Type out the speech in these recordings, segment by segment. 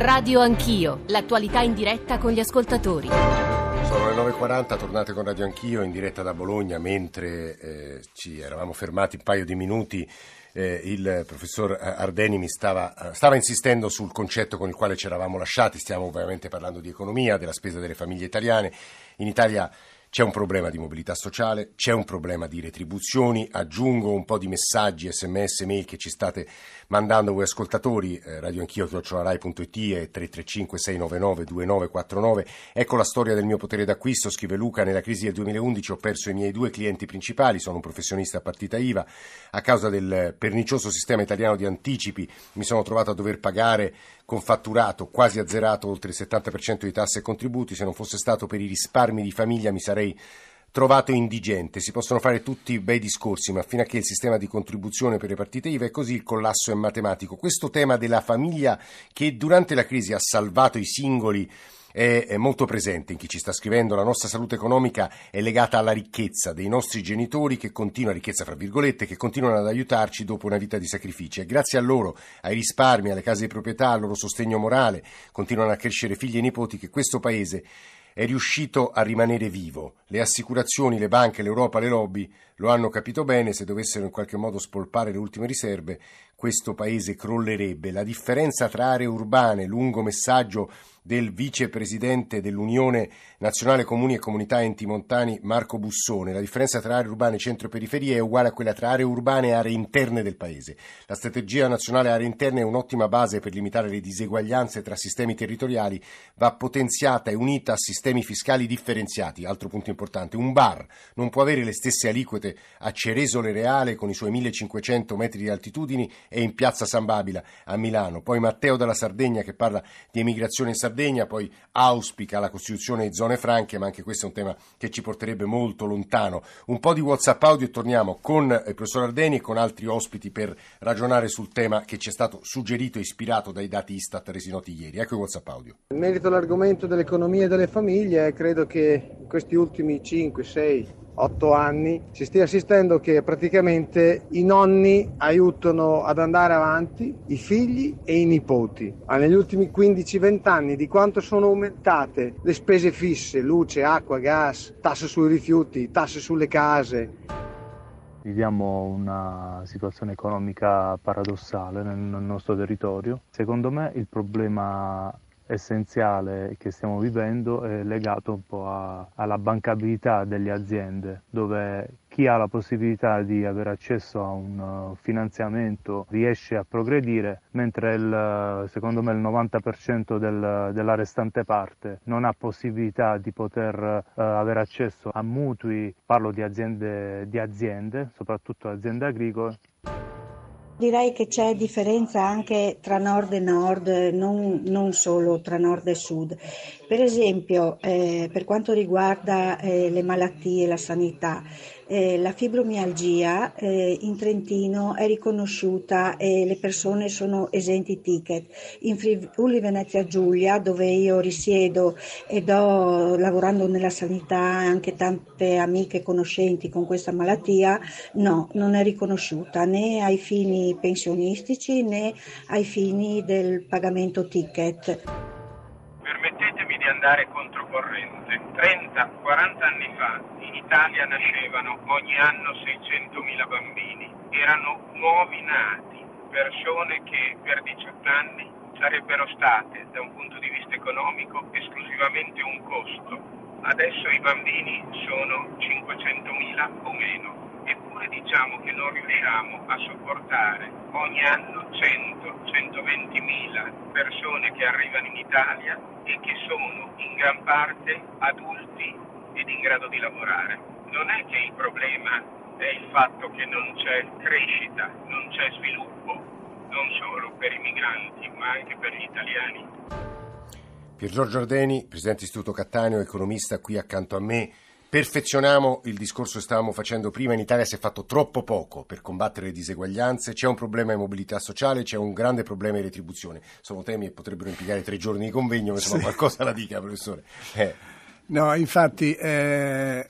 Radio Anch'io, l'attualità in diretta con gli ascoltatori. Sono le 9.40, tornate con Radio Anch'io in diretta da Bologna mentre eh, ci eravamo fermati un paio di minuti. Eh, il professor Ardeni mi stava, stava, insistendo sul concetto con il quale ci eravamo lasciati, stiamo ovviamente parlando di economia, della spesa delle famiglie italiane. In Italia c'è un problema di mobilità sociale, c'è un problema di retribuzioni, aggiungo un po' di messaggi, sms, mail che ci state mandando voi ascoltatori, eh, radioanchio chiocciolarai.it e 335 699 2949. Ecco la storia del mio potere d'acquisto, scrive Luca, nella crisi del 2011 ho perso i miei due clienti principali, sono un professionista a partita IVA, a causa del pernicioso sistema italiano di anticipi mi sono trovato a dover pagare con fatturato quasi azzerato oltre il 70% di tasse e contributi, se non fosse stato per i risparmi di famiglia mi sarei trovato indigente. Si possono fare tutti bei discorsi, ma fino a che il sistema di contribuzione per le partite IVA è così, il collasso è matematico. Questo tema della famiglia che durante la crisi ha salvato i singoli è, molto presente in chi ci sta scrivendo. La nostra salute economica è legata alla ricchezza dei nostri genitori che continua, ricchezza fra virgolette, che continuano ad aiutarci dopo una vita di sacrifici. E grazie a loro, ai risparmi, alle case di proprietà, al loro sostegno morale, continuano a crescere figli e nipoti che questo paese è riuscito a rimanere vivo. Le assicurazioni, le banche, l'Europa, le lobby lo hanno capito bene, se dovessero in qualche modo spolpare le ultime riserve, questo paese crollerebbe. La differenza tra aree urbane, lungo messaggio del vicepresidente dell'Unione Nazionale Comuni e Comunità Enti Montani Marco Bussone. La differenza tra aree urbane, centro e periferie è uguale a quella tra aree urbane e aree interne del paese. La strategia nazionale aree interne è un'ottima base per limitare le diseguaglianze tra sistemi territoriali, va potenziata e unita a sistemi fiscali differenziati. Altro punto importante, un bar non può avere le stesse aliquote a Ceresole Reale con i suoi 1500 metri di altitudine e in piazza San Babila a Milano. Poi Matteo dalla Sardegna che parla di emigrazione in Sardegna, poi auspica la costituzione di zone franche, ma anche questo è un tema che ci porterebbe molto lontano. Un po' di WhatsApp audio e torniamo con il professor Ardeni e con altri ospiti per ragionare sul tema che ci è stato suggerito e ispirato dai dati Istat resi noti ieri. Ecco il WhatsApp audio. In merito all'argomento dell'economia e delle famiglie, credo che in questi ultimi 5, 6, otto anni si stia assistendo che praticamente i nonni aiutano ad andare avanti i figli e i nipoti. Ma negli ultimi 15-20 anni di quanto sono aumentate le spese fisse, luce, acqua, gas, tasse sui rifiuti, tasse sulle case. Viviamo una situazione economica paradossale nel nostro territorio. Secondo me il problema essenziale che stiamo vivendo è legato un po' a, alla bancabilità delle aziende, dove chi ha la possibilità di avere accesso a un uh, finanziamento riesce a progredire, mentre il, secondo me il 90% del, della restante parte non ha possibilità di poter uh, avere accesso a mutui, parlo di aziende, di aziende soprattutto aziende agricole, Direi che c'è differenza anche tra nord e nord, non, non solo tra nord e sud. Per esempio, eh, per quanto riguarda eh, le malattie, la sanità, eh, la fibromialgia eh, in Trentino è riconosciuta e le persone sono esenti ticket. In Friuli Venezia Giulia, dove io risiedo ed ho lavorando nella sanità anche tante amiche conoscenti con questa malattia, no, non è riconosciuta né ai fini pensionistici né ai fini del pagamento ticket. Permettetemi di andare controcorrente. 30-40 anni fa Italia nascevano ogni anno 600.000 bambini, erano nuovi nati, persone che per 18 anni sarebbero state, da un punto di vista economico, esclusivamente un costo. Adesso i bambini sono 500.000 o meno, eppure diciamo che non riusciamo a sopportare ogni anno 100-120.000 persone che arrivano in Italia e che sono in gran parte adulti ed in grado di lavorare. Non è che il problema è il fatto che non c'è crescita, non c'è sviluppo, non solo per i migranti, ma anche per gli italiani. Pier Giorgio Ardeni, Presidente Istituto Cattaneo, economista qui accanto a me. Perfezioniamo il discorso che stavamo facendo prima, in Italia si è fatto troppo poco per combattere le diseguaglianze, c'è un problema di mobilità sociale, c'è un grande problema di retribuzione. Sono temi che potrebbero impiegare tre giorni di convegno, ma insomma sì. qualcosa la dica, professore. Eh. No, infatti eh,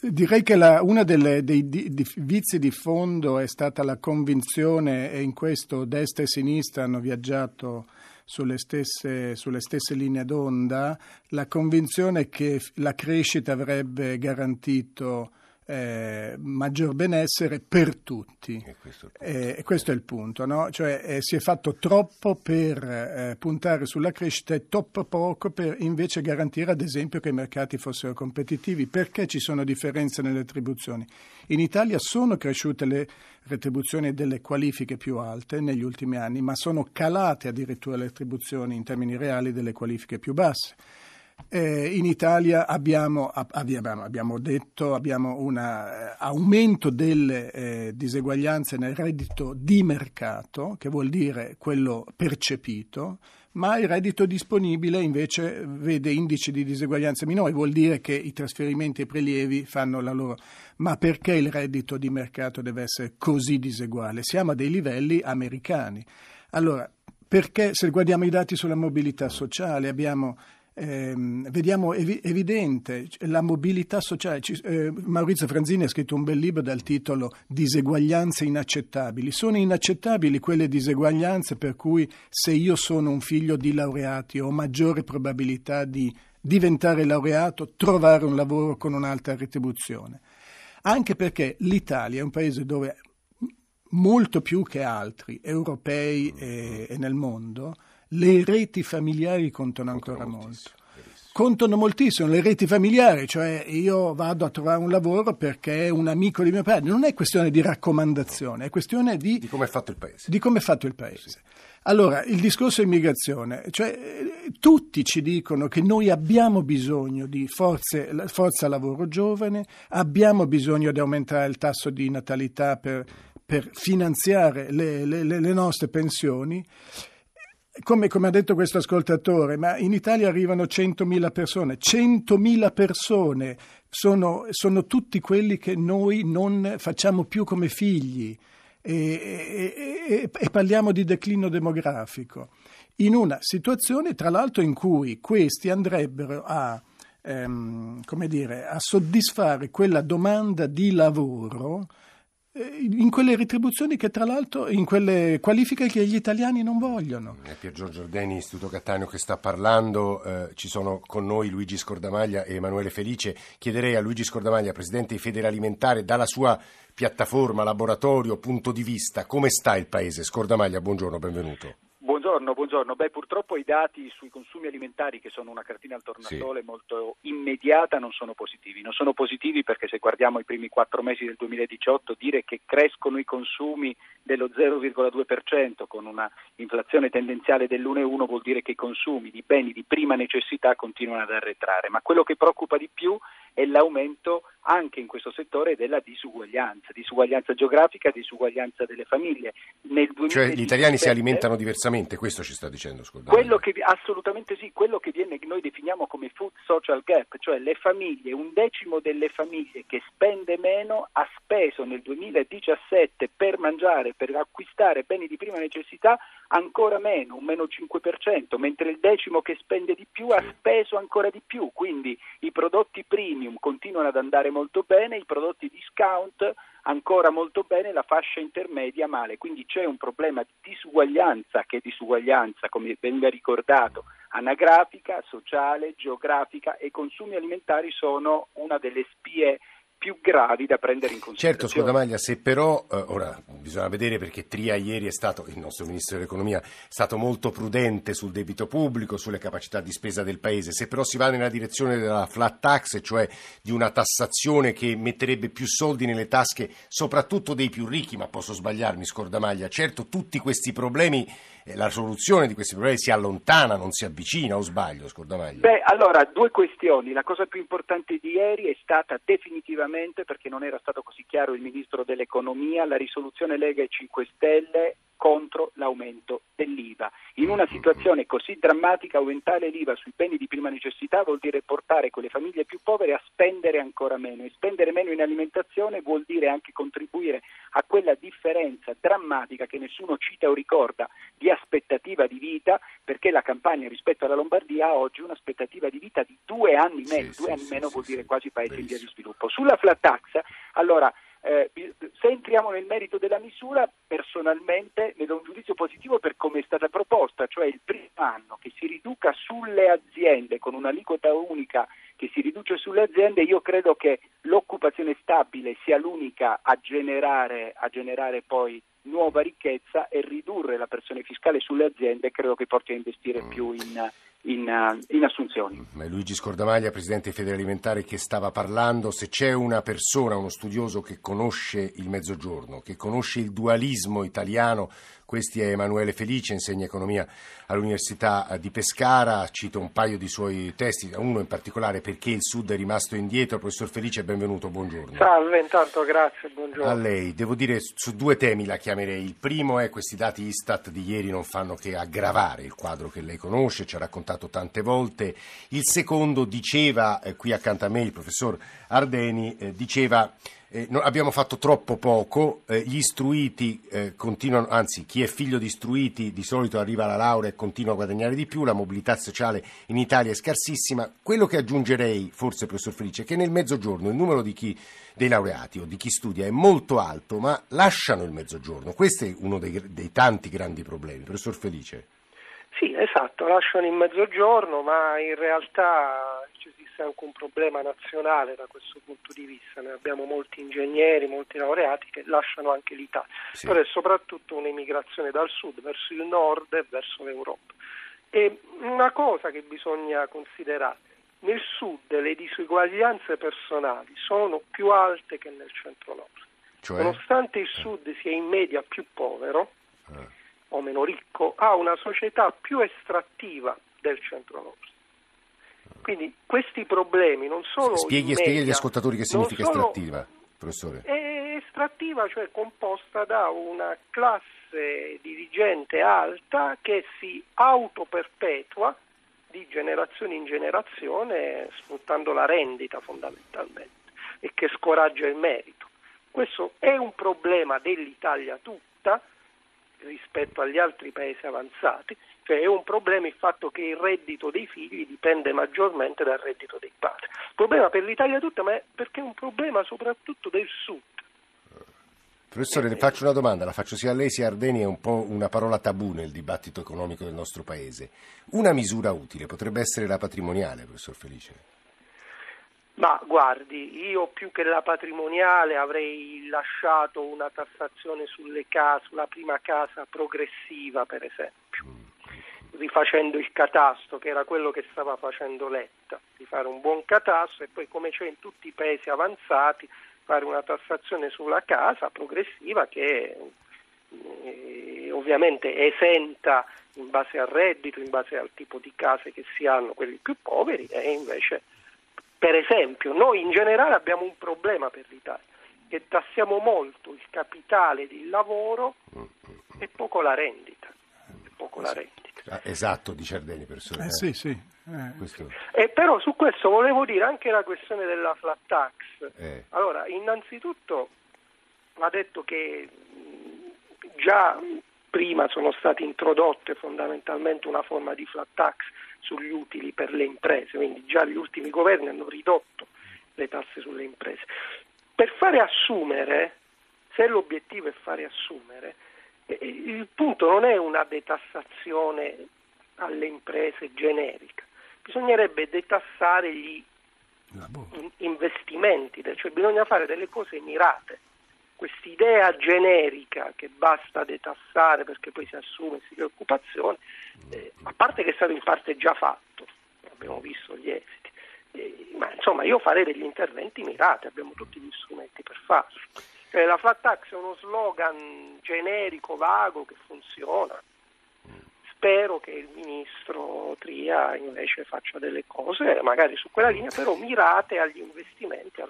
direi che uno dei, dei, vizi di fondo è stata la convinzione, e in questo destra e sinistra hanno viaggiato sulle stesse, sulle stesse linee d'onda, la convinzione che la crescita avrebbe garantito eh, maggior benessere per tutti. E questo, eh, questo è il punto, no? cioè, eh, si è fatto troppo per eh, puntare sulla crescita e troppo poco per invece garantire ad esempio che i mercati fossero competitivi. Perché ci sono differenze nelle retribuzioni? In Italia sono cresciute le retribuzioni delle qualifiche più alte negli ultimi anni, ma sono calate addirittura le retribuzioni in termini reali delle qualifiche più basse. Eh, in Italia abbiamo, abbiamo, abbiamo detto abbiamo un uh, aumento delle eh, diseguaglianze nel reddito di mercato, che vuol dire quello percepito, ma il reddito disponibile invece vede indici di diseguaglianza minori, vuol dire che i trasferimenti e i prelievi fanno la loro. Ma perché il reddito di mercato deve essere così diseguale? Siamo a dei livelli americani. Allora, perché se guardiamo i dati sulla mobilità sociale abbiamo eh, vediamo evi- evidente la mobilità sociale. Ci, eh, Maurizio Franzini ha scritto un bel libro dal titolo Diseguaglianze inaccettabili. Sono inaccettabili quelle diseguaglianze per cui se io sono un figlio di laureati ho maggiore probabilità di diventare laureato, trovare un lavoro con un'alta retribuzione. Anche perché l'Italia è un paese dove molto più che altri europei e, e nel mondo le reti familiari contano ancora molto. Contano moltissimo le reti familiari, cioè io vado a trovare un lavoro perché un amico di mio padre, non è questione di raccomandazione, è questione di, di come è fatto il paese. Di come è fatto il paese. Sì. Allora, il discorso immigrazione, cioè tutti ci dicono che noi abbiamo bisogno di forze, forza lavoro giovane, abbiamo bisogno di aumentare il tasso di natalità per, per finanziare le, le, le nostre pensioni come, come, ha detto questo ascoltatore, ma in Italia arrivano 100.000 persone. 100.000 persone sono, sono, tutti quelli che noi non facciamo più come figli e, e, e, parliamo di declino demografico. In una situazione, tra l'altro, in cui questi andrebbero a, ehm, dire, a soddisfare quella domanda di lavoro in quelle retribuzioni che tra l'altro, in quelle qualifiche che gli italiani non vogliono. È Pier Giorgio Ordeni, Istituto Cattaneo, che sta parlando. Eh, ci sono con noi Luigi Scordamaglia e Emanuele Felice. Chiederei a Luigi Scordamaglia, Presidente di Federalimentare, dalla sua piattaforma, laboratorio, punto di vista, come sta il Paese? Scordamaglia, buongiorno, benvenuto. Buongiorno, buongiorno. Beh, purtroppo i dati sui consumi alimentari, che sono una cartina al tornasole sì. molto immediata, non sono positivi. Non sono positivi perché se guardiamo i primi quattro mesi del 2018, dire che crescono i consumi dello 0,2% con una inflazione tendenziale dell'1,1 vuol dire che i consumi di beni di prima necessità continuano ad arretrare. Ma quello che preoccupa di più è l'aumento anche in questo settore della disuguaglianza, disuguaglianza geografica, disuguaglianza delle famiglie. Nel 2017, cioè gli italiani si alimentano diversamente, questo ci sta dicendo, che, assolutamente sì, quello che viene, noi definiamo come food social gap, cioè le famiglie, un decimo delle famiglie che spende meno ha speso nel 2017 per mangiare, per acquistare beni di prima necessità ancora meno, un meno 5%, mentre il decimo che spende di più ha speso ancora di più, quindi i prodotti premium continuano ad andare molto bene, i prodotti discount ancora molto bene, la fascia intermedia male, quindi c'è un problema di disuguaglianza, che è disuguaglianza, come veniva ricordato, anagrafica, sociale, geografica e i consumi alimentari sono una delle spie più gravi da prendere in considerazione. Certo, Scodamaglia, se però, eh, ora bisogna vedere perché Tria ieri è stato, il nostro Ministro dell'Economia, è stato molto prudente sul debito pubblico, sulle capacità di spesa del Paese, se però si va nella direzione della flat tax, cioè di una tassazione che metterebbe più soldi nelle tasche soprattutto dei più ricchi, ma posso sbagliarmi, Scordamaglia, certo tutti questi problemi la soluzione di questi problemi si allontana, non si avvicina, o sbaglio, Scordamaglia? Beh, allora, due questioni. La cosa più importante di ieri è stata definitivamente, perché non era stato così chiaro il Ministro dell'Economia, la risoluzione Lega e 5 Stelle contro l'aumento dell'IVA. In una situazione così drammatica aumentare l'IVA sui beni di prima necessità vuol dire portare quelle famiglie più povere a spendere ancora meno e spendere meno in alimentazione vuol dire anche contribuire a quella differenza drammatica che nessuno cita o ricorda di aspettativa di vita perché la Campania rispetto alla Lombardia ha oggi un'aspettativa di vita di due anni meno, sì, due sì, anni sì, meno vuol dire quasi paesi in via di sviluppo. Sulla flat tax, allora eh, se entriamo nel merito della misura, personalmente ne do un giudizio positivo per come è stata proposta, cioè il primo anno che si riduca sulle aziende con un'aliquota unica che si riduce sulle aziende, io credo che l'occupazione stabile sia l'unica a generare, a generare poi nuova ricchezza e ridurre la pressione fiscale sulle aziende credo che porti a investire mm. più in in, in, assunzioni. Ma è Luigi Scordamaglia, Presidente Federalimentare, che stava parlando. Se c'è una persona, uno studioso che conosce il Mezzogiorno, che conosce il dualismo italiano, questi è Emanuele Felice, insegna economia all'Università di Pescara, cito un paio di suoi testi, uno in particolare perché il Sud è rimasto indietro. Professor Felice, benvenuto, buongiorno. Salve, intanto grazie, buongiorno. A lei, devo dire su due temi la chiamerei. Il primo è questi dati Istat di ieri non fanno che aggravare il quadro che lei conosce, ci ha raccontato tante volte. Il secondo diceva, eh, qui accanto a me il professor Ardeni, eh, diceva eh, no, abbiamo fatto troppo poco, eh, gli istruiti eh, continuano, anzi chi è figlio di istruiti di solito arriva alla laurea e continua a guadagnare di più, la mobilità sociale in Italia è scarsissima. Quello che aggiungerei, forse professor Felice, è che nel mezzogiorno il numero chi, dei laureati o di chi studia è molto alto, ma lasciano il mezzogiorno. Questo è uno dei, dei tanti grandi problemi. Professor Felice. Sì, esatto, lasciano il mezzogiorno, ma in realtà esiste anche un problema nazionale da questo punto di vista. Noi abbiamo molti ingegneri, molti laureati che lasciano anche l'Italia, sì. però è soprattutto un'emigrazione dal sud verso il nord e verso l'Europa. E una cosa che bisogna considerare, nel sud le disuguaglianze personali sono più alte che nel centro-nord. Cioè? Nonostante il sud sia in media più povero eh. O meno ricco, ha una società più estrattiva del centro-nord. Quindi questi problemi non solo... Spieghi, spieghi agli ascoltatori che significa estrattiva, professore. È estrattiva, cioè composta da una classe dirigente alta che si autoperpetua di generazione in generazione sfruttando la rendita fondamentalmente e che scoraggia il merito. Questo è un problema dell'Italia tutta rispetto agli altri paesi avanzati cioè è un problema il fatto che il reddito dei figli dipende maggiormente dal reddito dei padri. Problema per l'Italia tutta, ma è perché è un problema soprattutto del sud. Professore, le faccio una domanda, la faccio sia a lei sia a Ardeni, è un po' una parola tabù nel dibattito economico del nostro Paese. Una misura utile potrebbe essere la patrimoniale, professor Felice? Ma guardi, io più che la patrimoniale avrei lasciato una tassazione case, sulla prima casa progressiva, per esempio. Rifacendo il catasto, che era quello che stava facendo Letta, di fare un buon catasto e poi come c'è in tutti i paesi avanzati fare una tassazione sulla casa progressiva che eh, ovviamente esenta in base al reddito, in base al tipo di case che si hanno quelli più poveri e invece per esempio noi in generale abbiamo un problema per l'Italia che tassiamo molto il capitale di lavoro e poco la rendita, poco la rendita. Ah, esatto, di Ciardeni persone. Eh, sì, sì. Eh. Eh, però su questo volevo dire anche la questione della flat tax. Eh. Allora, innanzitutto va detto che già prima sono state introdotte fondamentalmente una forma di flat tax sugli utili per le imprese, quindi già gli ultimi governi hanno ridotto le tasse sulle imprese. Per fare assumere, se l'obiettivo è fare assumere, il punto non è una detassazione alle imprese generica, bisognerebbe detassare gli investimenti, cioè bisogna fare delle cose mirate. Quest'idea generica che basta detassare perché poi si assume si crea occupazione, eh, a parte che è stato in parte già fatto, abbiamo visto gli esiti, eh, ma insomma io farei degli interventi mirati, abbiamo tutti gli strumenti per farlo. Cioè, la flat tax è uno slogan generico, vago, che funziona. Spero che il ministro Tria invece faccia delle cose, magari su quella linea, però mirate agli investimenti,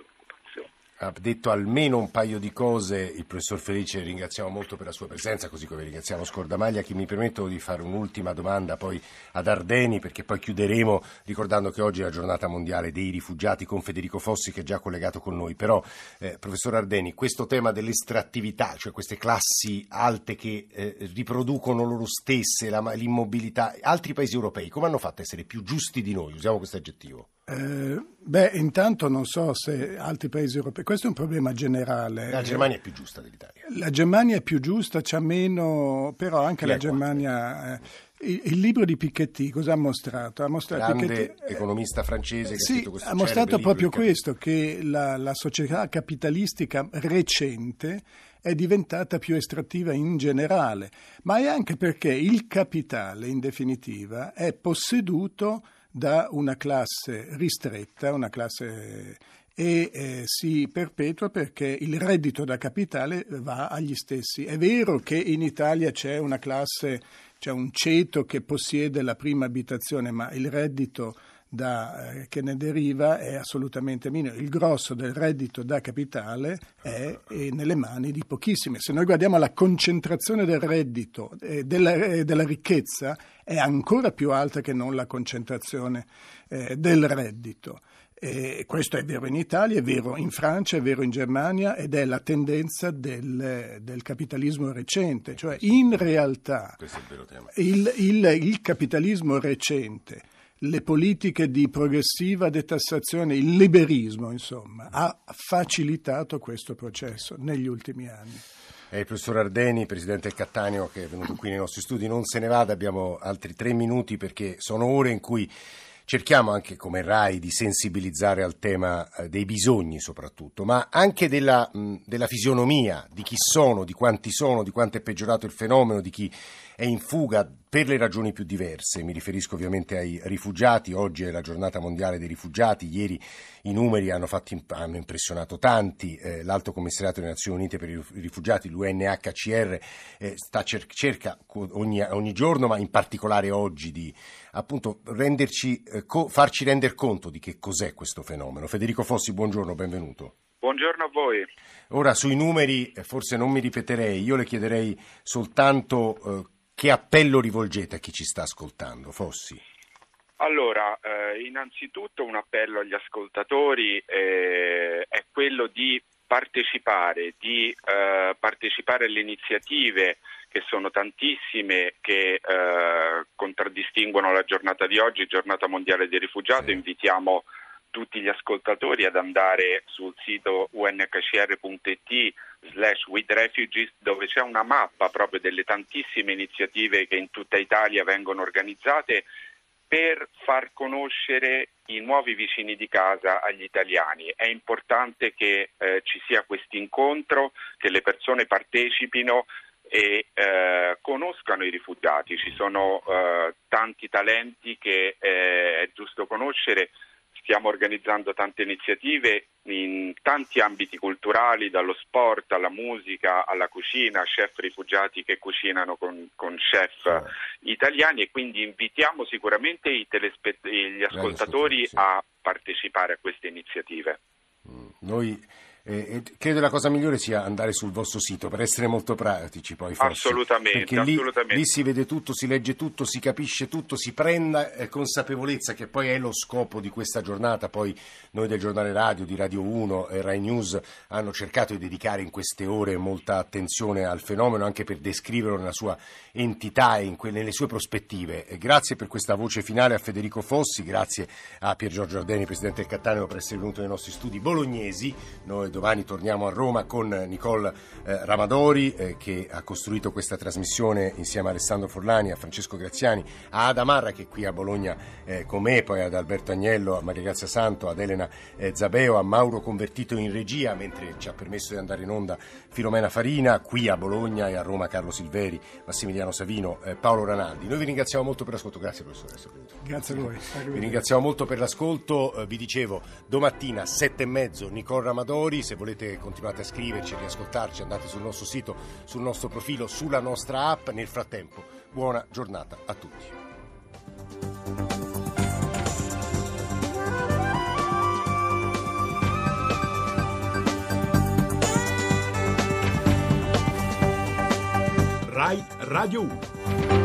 ha detto almeno un paio di cose il professor Felice, ringraziamo molto per la sua presenza, così come ringraziamo Scordamaglia, che mi permetto di fare un'ultima domanda poi ad Ardeni, perché poi chiuderemo ricordando che oggi è la giornata mondiale dei rifugiati con Federico Fossi che è già collegato con noi. Però, eh, professor Ardeni, questo tema dell'estrattività, cioè queste classi alte che eh, riproducono loro stesse la, l'immobilità, altri paesi europei come hanno fatto a essere più giusti di noi? Usiamo questo aggettivo. Eh, beh, intanto non so se altri paesi europei, questo è un problema generale. La Germania è più giusta dell'Italia. La Germania è più giusta, c'ha meno, però anche la Germania... Eh, il, il libro di Piketty cosa ha mostrato? Ha mostrato Grande Piketty, economista francese che sì, ha scritto questo ha mostrato proprio questo, che la, la società capitalistica recente è diventata più estrattiva in generale, ma è anche perché il capitale, in definitiva, è posseduto da una classe ristretta, una classe e eh, si perpetua perché il reddito da capitale va agli stessi. È vero che in Italia c'è una classe, c'è un ceto che possiede la prima abitazione, ma il reddito da, eh, che ne deriva è assolutamente minore. Il grosso del reddito da capitale è, è nelle mani di pochissimi. Se noi guardiamo la concentrazione del reddito e eh, della, eh, della, ricchezza è ancora più alta che non la concentrazione eh, del reddito. E questo è vero in Italia, è vero in Francia, è vero in Germania ed è la tendenza del, del capitalismo recente, cioè in realtà il, il, il capitalismo recente le politiche di progressiva detassazione, il liberismo, insomma, ha facilitato questo processo negli ultimi anni. È il professor Ardeni, presidente del Cattaneo, che è venuto qui nei nostri studi. Non se ne vada, abbiamo altri tre minuti perché sono ore in cui cerchiamo anche come RAI di sensibilizzare al tema eh, dei bisogni soprattutto, ma anche della, della fisionomia, di chi sono, di quanti sono, di quanto è peggiorato il fenomeno, di chi è in fuga per le ragioni più diverse. Mi riferisco ovviamente ai rifugiati, oggi è la giornata mondiale dei rifugiati, ieri i numeri hanno, fatti, hanno impressionato tanti, eh, l'Alto Commissariato delle Nazioni Unite per i rifugiati, l'UNHCR, eh, sta cer- cerca ogni, ogni, giorno, ma in particolare oggi, di appunto renderci, eh, co- farci rendere conto di che cos'è questo fenomeno. Federico Fossi, buongiorno, benvenuto. Buongiorno a voi. Ora sui numeri eh, forse non mi ripeterei, io le chiederei soltanto eh, che appello rivolgete a chi ci sta ascoltando, Fossi? Allora, eh, innanzitutto un appello agli ascoltatori eh, è quello di partecipare, di eh, partecipare alle iniziative che sono tantissime che eh, contraddistinguono la giornata di oggi, giornata mondiale dei rifugiati. Sì. Invitiamo tutti gli ascoltatori ad andare sul sito unhcr.it slash with refugees dove c'è una mappa proprio delle tantissime iniziative che in tutta Italia vengono organizzate per far conoscere i nuovi vicini di casa agli italiani. È importante che eh, ci sia questo incontro, che le persone partecipino e eh, conoscano i rifugiati. Ci sono eh, tanti talenti che eh, è giusto conoscere stiamo organizzando tante iniziative in tanti ambiti culturali, dallo sport alla musica, alla cucina, chef rifugiati che cucinano con, con chef italiani e quindi invitiamo sicuramente i telespett- gli ascoltatori a partecipare a queste iniziative. Mm. Noi eh, credo la cosa migliore sia andare sul vostro sito per essere molto pratici poi forse. Assolutamente, perché lì, assolutamente. lì si vede tutto, si legge tutto, si capisce tutto, si prenda eh, consapevolezza che poi è lo scopo di questa giornata. Poi noi del giornale radio, di Radio 1 e Rai News hanno cercato di dedicare in queste ore molta attenzione al fenomeno anche per descriverlo nella sua entità e que- nelle sue prospettive. Grazie per questa voce finale a Federico Fossi, grazie a Pier Giorgio Ardeni, Presidente del Cattaneo per essere venuto nei nostri studi bolognesi. Noi domani torniamo a Roma con Nicole eh, Ramadori eh, che ha costruito questa trasmissione insieme a Alessandro Forlani, a Francesco Graziani, a Ada Marra che è qui a Bologna eh, con me, poi ad Alberto Agnello, a Maria Grazia Santo, ad Elena eh, Zabeo, a Mauro Convertito in regia mentre ci ha permesso di andare in onda Filomena Farina, qui a Bologna e a Roma Carlo Silveri, Massimiliano Savino, eh, Paolo Ranaldi. Noi vi ringraziamo molto per l'ascolto, grazie professore. Grazie a voi. Vi ringraziamo molto per l'ascolto, eh, vi dicevo domattina sette e mezzo Nicole Ramadori, se volete continuate a scriverci, riascoltarci, andate sul nostro sito, sul nostro profilo, sulla nostra app. Nel frattempo, buona giornata a tutti. RAI Radio 1